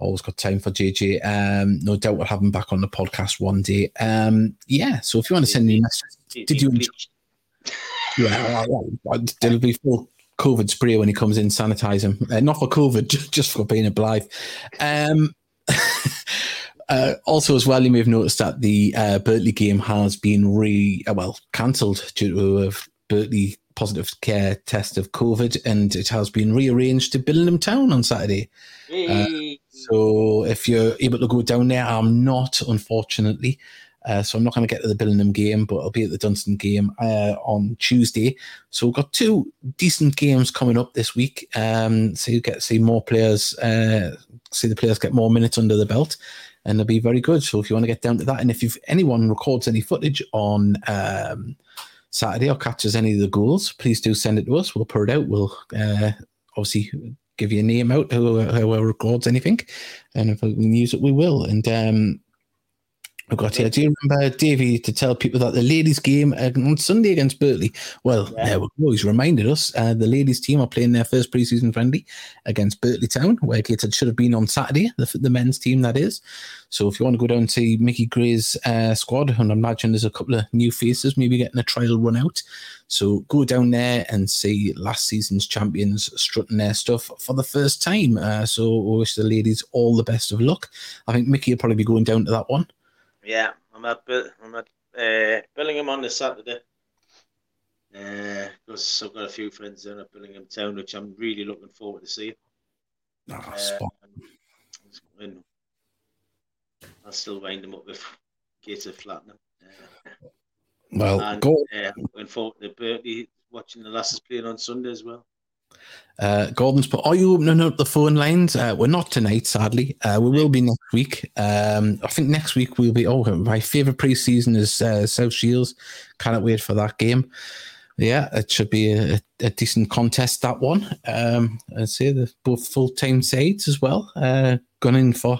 always got time for JJ. Um, no doubt we'll have him back on the podcast one day. Um, yeah, so if you want to send me a message, did you enjoy? Yeah, it'll be full COVID spray when he comes in, sanitize him. Uh, not for COVID, just for being a Blyth. Um, uh, also, as well, you may have noticed that the uh, Birtley game has been re uh, well cancelled due to a Birtley positive care test of COVID, and it has been rearranged to Billingham Town on Saturday. Uh, so if you're able to go down there, I'm not, unfortunately. Uh, so I'm not going to get to the Billingham game, but I'll be at the Dunston game uh, on Tuesday. So we've got two decent games coming up this week. Um, so you get to see more players, uh, see the players get more minutes under the belt, and they'll be very good. So if you want to get down to that, and if you've, anyone records any footage on um, Saturday or catches any of the goals, please do send it to us. We'll put it out. We'll uh, obviously give you a name out whoever records anything, and if we can use it, we will. And um, I've got here. Do you remember Davey to tell people that the ladies' game uh, on Sunday against Birtley? Well, yeah. there we go. He's reminded us uh, the ladies' team are playing their first preseason friendly against Birtley Town, where Gateshead should have been on Saturday, the, the, men's team that is. So if you want to go down to Mickey Gray's uh, squad, and I imagine there's a couple of new faces, maybe getting a trial run out. So go down there and see last season's champions strutting their stuff for the first time. Uh, so we wish the ladies all the best of luck. I think Mickey will probably be going down to that one. Yeah, I'm at I'm at uh, Billingham on this Saturday. Because uh, I've got a few friends down at Billingham Town, which I'm really looking forward to seeing. Oh, uh, I'll still wind them up with Gates of Flattenham. Well, and, go. Uh, looking forward to Birtley watching the lasses playing on Sunday as well. Uh, Gordon's put, are you opening up the phone lines? Uh, we're not tonight, sadly. Uh, we will be next week. Um, I think next week we'll be. Oh, my favourite preseason is uh, South Shields. Cannot wait for that game. Yeah, it should be a, a decent contest, that one. Um, I'd say the both full time sides as well, uh, gunning for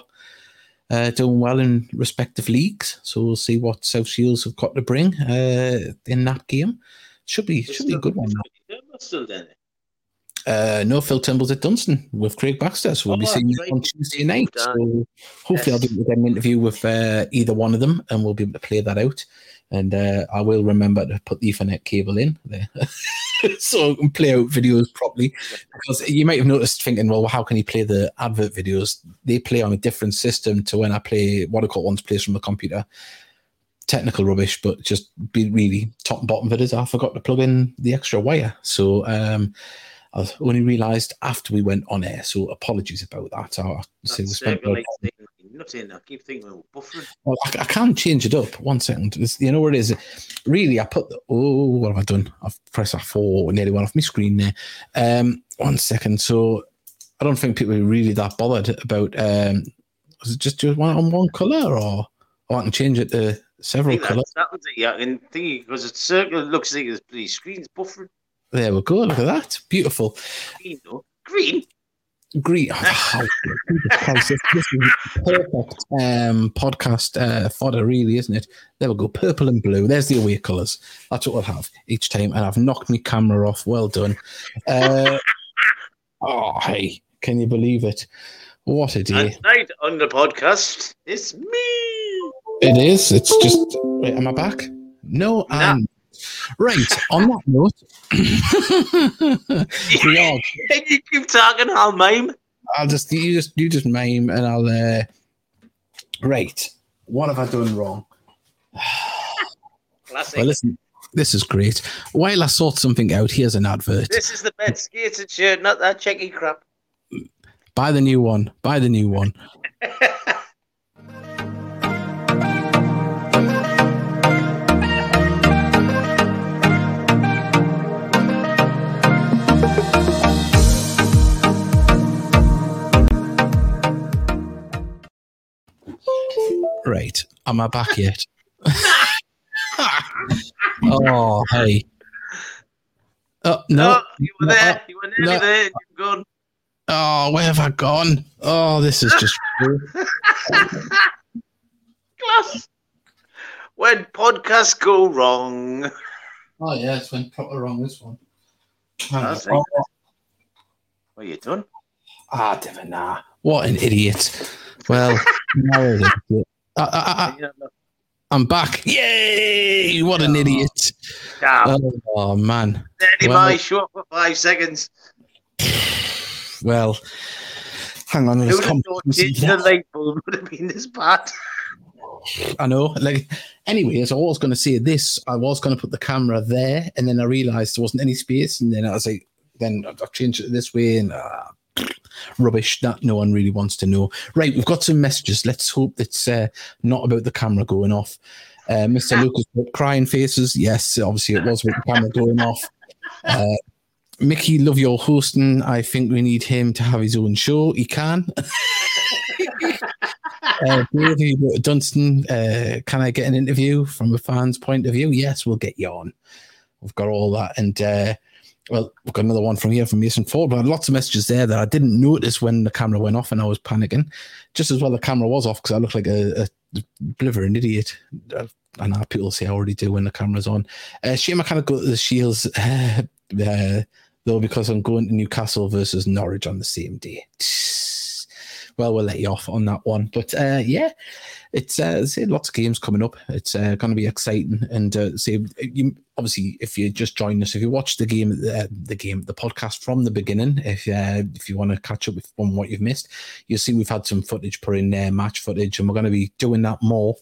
uh, doing well in respective leagues. So we'll see what South Shields have got to bring uh, in that game. Should be should be a good one. Uh, no, Phil Turnbull's at Dunston with Craig Baxter. So we'll Oh, be seeing you on Tuesday night. So hopefully I'll able to get an interview with uh, either one of them and we'll be able to play that out. And uh, I will remember to put the Ethernet cable in there so I can play out videos properly. Because you might have noticed thinking, well, how can you play the advert videos? They play on a different system to when I play what I call one's plays from the computer. Technical rubbish, but just be really top and bottom is I forgot to plug in the extra wire. So um, I only realised after we went on air. So apologies about that. I, so spent circle like thing. Not I keep thinking we're buffering. well, I, I can change it up. One second. It's, you know what it is? Really, I put the. Oh, what have I done? I've pressed F4, nearly went off my screen there. Um, one second. So I don't think people are really that bothered about. Um, was it just do one on one colour or, or I can change it to several colours? that was it, yeah. And thingy because it's circle it looks like the screen's buffering. There we go. Look at that. Beautiful. Green though. Green. Green. Oh, Christ, this, this perfect um, podcast uh, fodder, really, isn't it? There we go. Purple and blue. There's the away colours. That's what we'll have each time. And I've knocked my camera off. Well done. Uh, oh, hey. Can you believe it? What a day. Tonight on the podcast, it's me. It is. It's just. Wait, am I back? No, I'm. Right. On that note, we are you keep talking, I'll mime. I'll just you just you just mime and I'll uh right. What have I done wrong? Classic. Well listen, this is great. While I sort something out, here's an advert. this is the best skated shirt, not that checky crap. Buy the new one. Buy the new one. Right. Am I back yet? oh, hey. Oh, no. Oh, you were there. You were nearly no. there. You're gone. Oh, where have I gone? Oh, this is just. Class. When podcasts go wrong. oh, yeah, it's went proper wrong, this one. That's it. Oh, What you doing? ah, damn it, nah. What an idiot. Well, no, it is. I, I'm back. Yay! What an idiot. Oh, oh, man. Anybody well- up for five seconds. Well, hang on. Who There's would have the light bulb would have been this bad? I know. Like, anyways, I was going to say this. I was going to put the camera there, and then I realised there wasn't any space, and then I was like, then I changed it this way, and uh, rubbish that no one really wants to know. Right, we've got some messages. Let's hope it's uh, not about the camera going off. Uh, Mr. Lucas, crying faces. Yes, obviously it was with the camera going off. Uh, Mickey, love your hosting. I think we need him to have his own show. He can. uh, Dave, you go to Dunston. Uh, can I get an interview from a fan's point of view? Yes, we'll get you on. We've got all that. And uh, well, we've got another one from here from Mason Ford. But lots of messages there that I didn't notice when the camera went off and I was panicking. Just as well the camera was off because I look like a, a blithering idiot. Uh, I know people say I already do when the camera's on. Uh, shame I can't go to the Shields uh, uh, though because I'm going to Newcastle versus Norwich on the same day. Well, we'll let you off on that one, but uh, yeah, it's uh, lots of games coming up. It's uh, going to be exciting, and uh, you obviously if you just join us, if you watch the game, uh, the game, the podcast from the beginning, if uh, if you want to catch up with on what you've missed, you'll see we've had some footage put in there, match footage, and we're going to be doing that more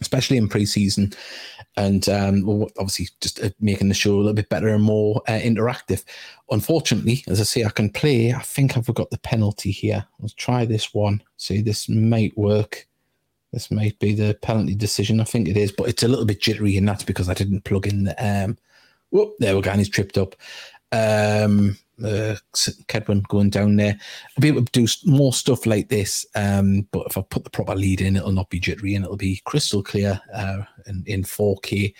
especially in pre-season. And um, obviously just uh, making the show a little bit better and more uh, interactive. Unfortunately as i say i can play i think i've got the penalty here. Let's try this one see this might work this might be the penalty decision. I think it is, but it's a little bit jittery, and that's because I didn't plug in the. Um, whoop, there we go, and he's tripped up. Um, uh, Kedwin going down there. I'll be able to do more stuff like this, um, but if I put the proper lead in, it'll not be jittery and it'll be crystal clear uh, in, in 4K.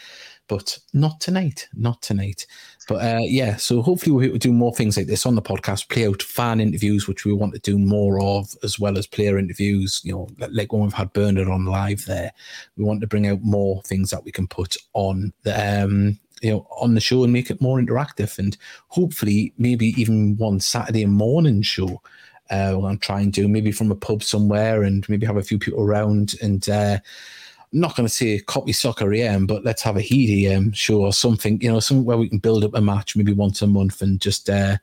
But not tonight, not tonight. But uh, yeah, so hopefully we'll do more things like this on the podcast, play out fan interviews, which we want to do more of, as well as player interviews. You know, like when we've had Bernard on live there, we want to bring out more things that we can put on the um, you know on the show and make it more interactive and hopefully maybe even one Saturday morning show. Uh, I'm trying to maybe from a pub somewhere and maybe have a few people around and uh, not going to say copy Soccer AM, but let's have a Heed AM show or something, you know, something where we can build up a match maybe once a month and just, uh,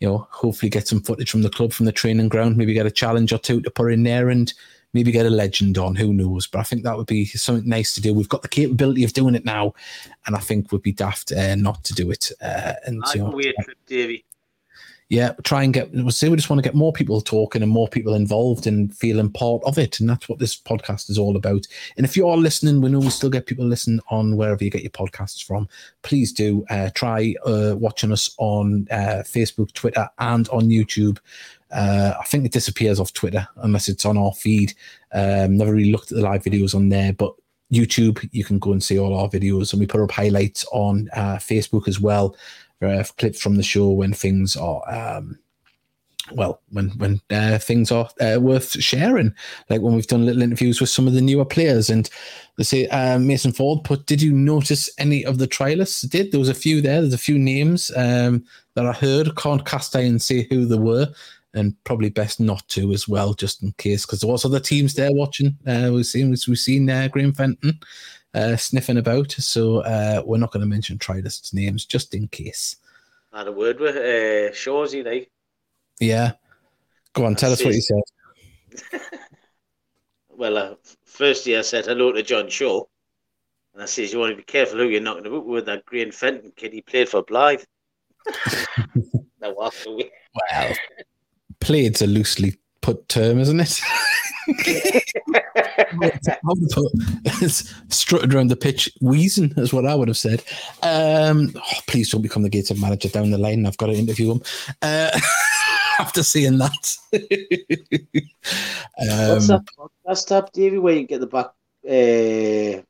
you know, hopefully get some footage from the club, from the training ground, maybe get a challenge or two to put in there and maybe get a legend on. Who knows? But I think that would be something nice to do. We've got the capability of doing it now, and I think would be daft uh, not to do it. Uh, and you know, weird trip, Davey. Yeah, try and get. We'll say we just want to get more people talking and more people involved and feeling part of it, and that's what this podcast is all about. And if you are listening, we know we still get people listening on wherever you get your podcasts from. Please do uh, try uh, watching us on uh, Facebook, Twitter, and on YouTube. Uh, I think it disappears off Twitter unless it's on our feed. Um, never really looked at the live videos on there, but YouTube, you can go and see all our videos, and we put up highlights on uh, Facebook as well, uh, clips from the show when things are, um, well, when when uh, things are uh, worth sharing, like when we've done little interviews with some of the newer players. And they say uh, Mason Ford put, "Did you notice any of the trialists?" Did there was a few there? There's a few names um, that I heard. Can't cast iron say who they were and probably best not to as well, just in case, because there was other teams there watching. Uh, we've seen we've seen uh, Graham Fenton uh, sniffing about, so uh, we're not going to mention trialists' names just in case. Had a word with uh, Shawsy, like. Yeah, go on, tell us what you said. well, uh, firstly, I said hello to John Shaw, and I says you want to be careful who you're knocking about with that Graham Fenton kid. He played for Blyth. that walked away. Wow played's a loosely put term, isn't it? strutted around the pitch, wheezing is what I would have said. Um, oh, please don't become the Gateshead manager down the line. I've got to interview him uh, after seeing that. um, What's that podcast up, Davey? Where you get the back, uh, the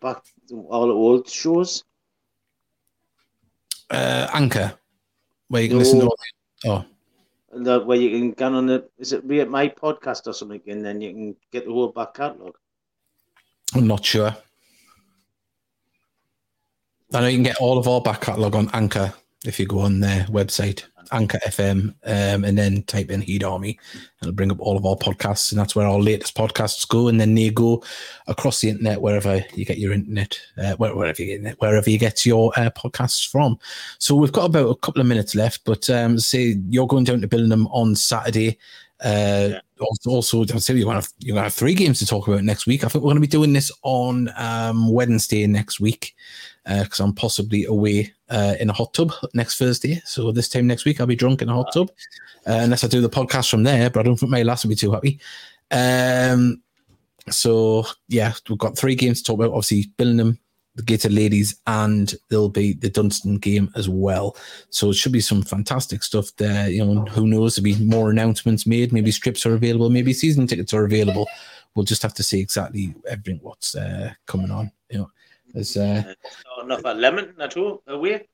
back, all the old shows? Uh, Anchor, where you can no. listen to all. Oh the, uh, where you can get on the is it be at my podcast or something, and then you can get the whole back catalogue. I'm not sure. I know you can get all of our back catalogue on Anchor if you go on their website. Anchor FM, um, and then type in Heed Army, and it'll bring up all of our podcasts, and that's where our latest podcasts go. And then they go across the internet wherever you get your internet, uh, wherever you get wherever you get your uh, podcasts from. So we've got about a couple of minutes left, but um, say you're going down to Billingham on Saturday. Uh, yeah. Also, also, I'll say you're going to have, you're to have three games to talk about next week. I think we're going to be doing this on um, Wednesday next week because uh, I'm possibly away uh, in a hot tub next Thursday. So this time next week, I'll be drunk in a hot tub, uh, unless I do the podcast from there. But I don't think my last will be too happy. Um, so yeah, we've got three games to talk about. Obviously, Billingham, the Gated Ladies, and there'll be the Dunston game as well. So it should be some fantastic stuff there. You know, who knows? There'll be more announcements made. Maybe strips are available. Maybe season tickets are available. We'll just have to see exactly everything what's uh, coming on. You know. There's uh, not that lemon at all away.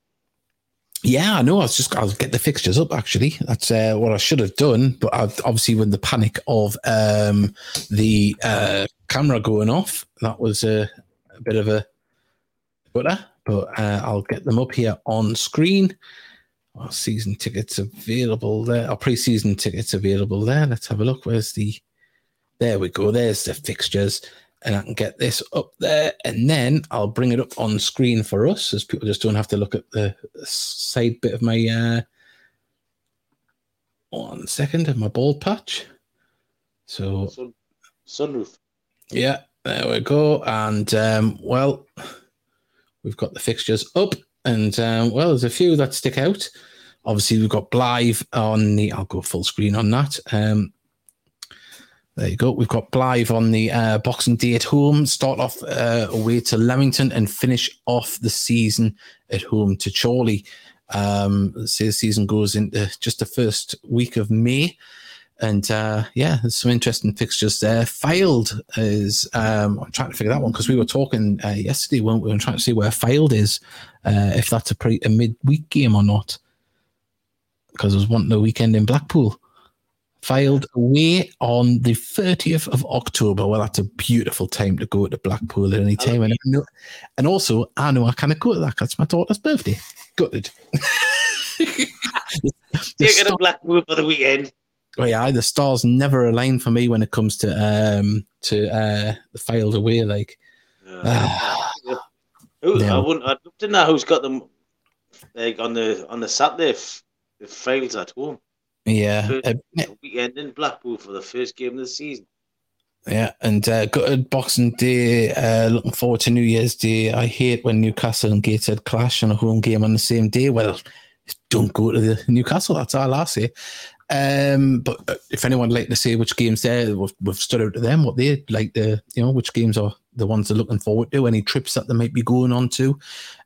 Yeah, I know. I was just I'll get the fixtures up. Actually, that's uh, what I should have done. But I've, obviously, when the panic of um, the uh, camera going off, that was a, a bit of a butter. But uh, I'll get them up here on screen. Our season tickets available there. Our pre-season tickets available there. Let's have a look. Where's the? There we go. There's the fixtures and I can get this up there, and then I'll bring it up on screen for us, as people just don't have to look at the side bit of my uh, one second of my bald patch. So Sun, sunroof. Yeah, there we go. And um, well, we've got the fixtures up, and um, well, there's a few that stick out. Obviously, we've got Blyth on the. I'll go full screen on that. Um, There you go. We've got Blyth on the uh, Boxing Day at home. Start off uh, away to Leamington and finish off the season at home to Chorley. Um, say the season goes into just the first week of May. And uh, yeah, there's some interesting fixtures there. Fylde is, um, I'm trying to figure that one because we were talking uh, yesterday, weren't we? We were trying to see where Fylde is, uh, if that's a, pre- a midweek game or not. Because I was wanting a weekend in Blackpool. Fylde away on the 30th of October. Well, that's a beautiful time to go to Blackpool at any time. And, and also, I know I kind of go to that. That's my daughter's birthday. Gutted. going to Blackpool for the weekend. Oh yeah, the stars never align for me when it comes to um to uh the Fylde away. Like, uh, Who, no. I wouldn't. I'd love to know who's got them like on the on the Saturday. If, if Fylde's at home. Yeah, uh, weekend in Blackpool for the first game of the season. Yeah, and uh, good Boxing Day. Uh, looking forward to New Year's Day. I hate when Newcastle and Gateshead clash on a home game on the same day. Well, don't go to the Newcastle. That's all I say. Um, but uh, if anyone like to say which games there, we've, we've stood out to them, what they like the, you know, which games are the ones they're looking forward to, any trips that they might be going on to.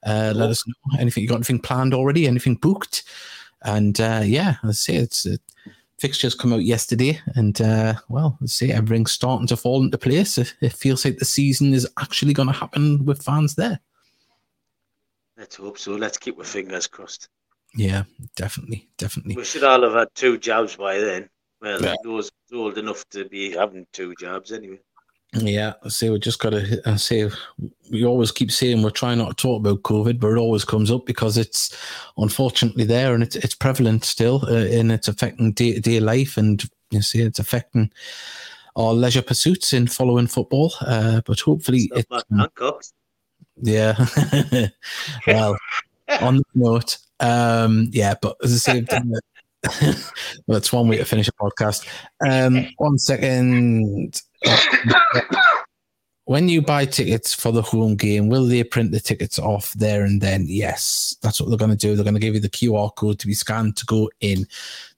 Uh, let us know. Anything you got anything planned already? Anything booked? And uh, yeah, let's say it's uh, fixtures come out yesterday, and uh, well, let's say everything's starting to fall into place. It, it feels like the season is actually going to happen with fans there. Let's hope so. Let's keep our fingers crossed. Yeah, definitely, definitely. We should all have had two jobs by then. Well, yeah. those old enough to be having two jobs anyway. Yeah, I say we just got to I say we always keep saying we're trying not to talk about COVID, but it always comes up because it's unfortunately there and it's it's prevalent still, uh, and it's affecting day to day life, and you see it's affecting our leisure pursuits in following football. Uh, but hopefully, it's, it, yeah. well, on the note, um, yeah, but as I well, that's one way to finish a podcast. Um, one second. when you buy tickets for the home game, will they print the tickets off there and then? Yes, that's what they're going to do. They're going to give you the QR code to be scanned to go in.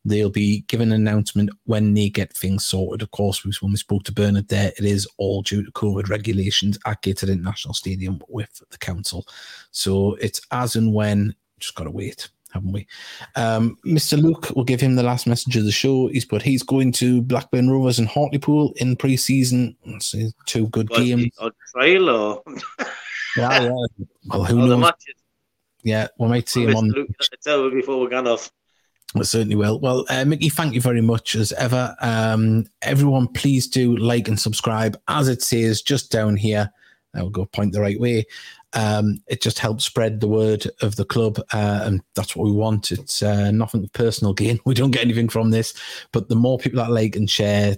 They'll be given an announcement when they get things sorted. Of course, when we spoke to Bernard there, it is all due to COVID regulations at Gateshead International Stadium with the council. So it's as and when, just got to wait haven't we? Um, Mr. Luke, we'll give him the last message of the show. He's put he's going to Blackburn Rovers and Hartlepool in pre-season. Two good games. On trial or? yeah, yeah. Well, who knows? Yeah, we might see him on. Luke, tell before we get off. We certainly will. Well, uh, Mickey, thank you very much as ever. Um, everyone, please do like and subscribe. As it says just down here, I'll go point the right way um, it just helps spread the word of the club, uh, and that's what we want. It's uh, nothing personal gain. We don't get anything from this, but the more people that like and share,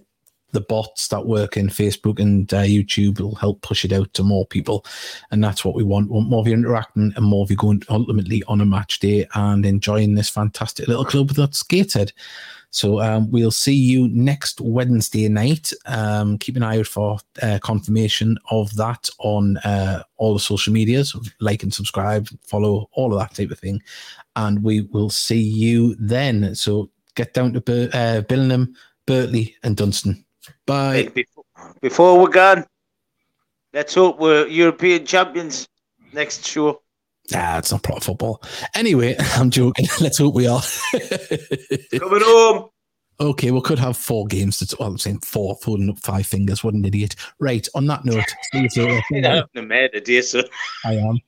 the bots that work in Facebook and uh, YouTube will help push it out to more people, and that's what we want. We want more of you interacting and more of you going ultimately on a match day and enjoying this fantastic little club that's Gateshead. So um, we'll see you next Wednesday night. Um, keep an eye out for uh, confirmation of that on uh, all the social medias. Like and subscribe, follow, all of that type of thing. And we will see you then. So get down to Bur- uh, Billingham, Birtley, and Dunston. Bye. Hey, before, before we're gone, let's hope we're European champions next show. Ah, it's not proper football. Anyway, I'm joking. Let's hope we are. Coming home. Okay, we could have four games. To, well, I'm saying four, holding up five fingers. What an idiot. Right, on that note, see you later. I'm mad at you, I am.